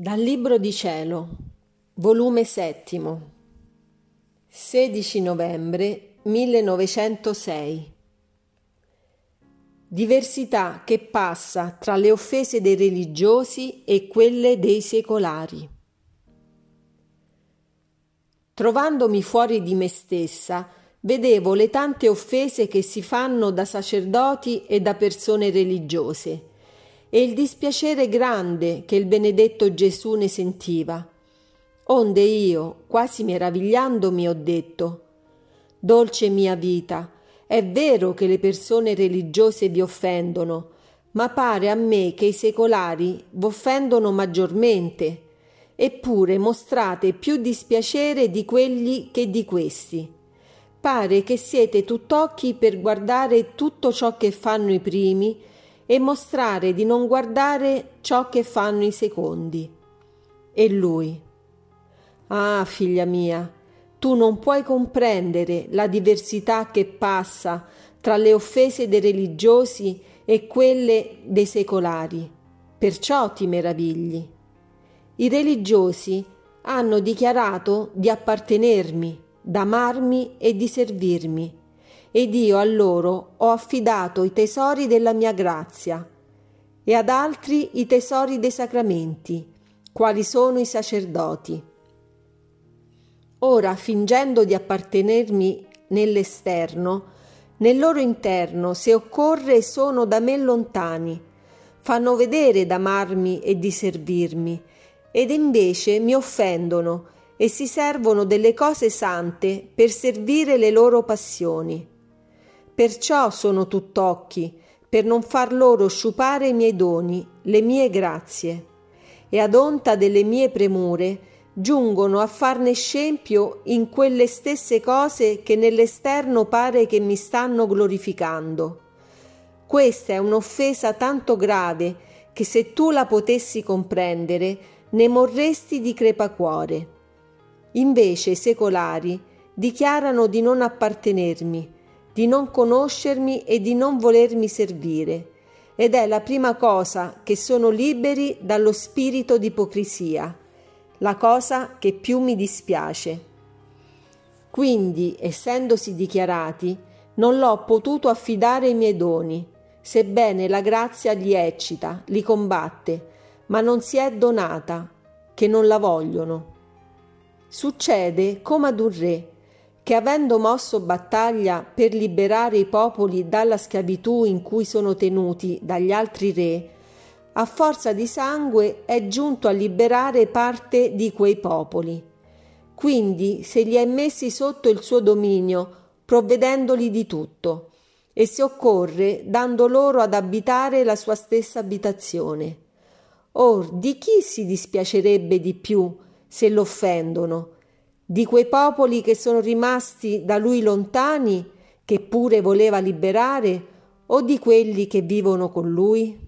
Dal Libro di Cielo, volume settimo, 16 novembre 1906. Diversità che passa tra le offese dei religiosi e quelle dei secolari. Trovandomi fuori di me stessa, vedevo le tante offese che si fanno da sacerdoti e da persone religiose e il dispiacere grande che il benedetto Gesù ne sentiva. Onde io, quasi meravigliandomi, ho detto Dolce mia vita, è vero che le persone religiose vi offendono, ma pare a me che i secolari v'offendono maggiormente, eppure mostrate più dispiacere di quelli che di questi. Pare che siete tutt'occhi per guardare tutto ciò che fanno i primi e mostrare di non guardare ciò che fanno i secondi. E lui. Ah, figlia mia, tu non puoi comprendere la diversità che passa tra le offese dei religiosi e quelle dei secolari. Perciò ti meravigli. I religiosi hanno dichiarato di appartenermi, d'amarmi e di servirmi ed io a loro ho affidato i tesori della mia grazia e ad altri i tesori dei sacramenti, quali sono i sacerdoti. Ora, fingendo di appartenermi nell'esterno, nel loro interno, se occorre, sono da me lontani, fanno vedere d'amarmi e di servirmi, ed invece mi offendono e si servono delle cose sante per servire le loro passioni. Perciò sono tutt'occhi, per non far loro sciupare i miei doni, le mie grazie. E ad onta delle mie premure giungono a farne scempio in quelle stesse cose che nell'esterno pare che mi stanno glorificando. Questa è un'offesa tanto grave che se tu la potessi comprendere ne morresti di crepacuore. Invece i secolari dichiarano di non appartenermi, di non conoscermi e di non volermi servire, ed è la prima cosa che sono liberi dallo spirito di ipocrisia, la cosa che più mi dispiace. Quindi, essendosi dichiarati, non l'ho potuto affidare i miei doni, sebbene la grazia li eccita, li combatte, ma non si è donata, che non la vogliono. Succede come ad un re, che avendo mosso battaglia per liberare i popoli dalla schiavitù in cui sono tenuti dagli altri re, a forza di sangue è giunto a liberare parte di quei popoli. Quindi se li è messi sotto il suo dominio, provvedendoli di tutto, e se occorre dando loro ad abitare la sua stessa abitazione. Or di chi si dispiacerebbe di più se l'offendono? Di quei popoli che sono rimasti da lui lontani, che pure voleva liberare, o di quelli che vivono con lui?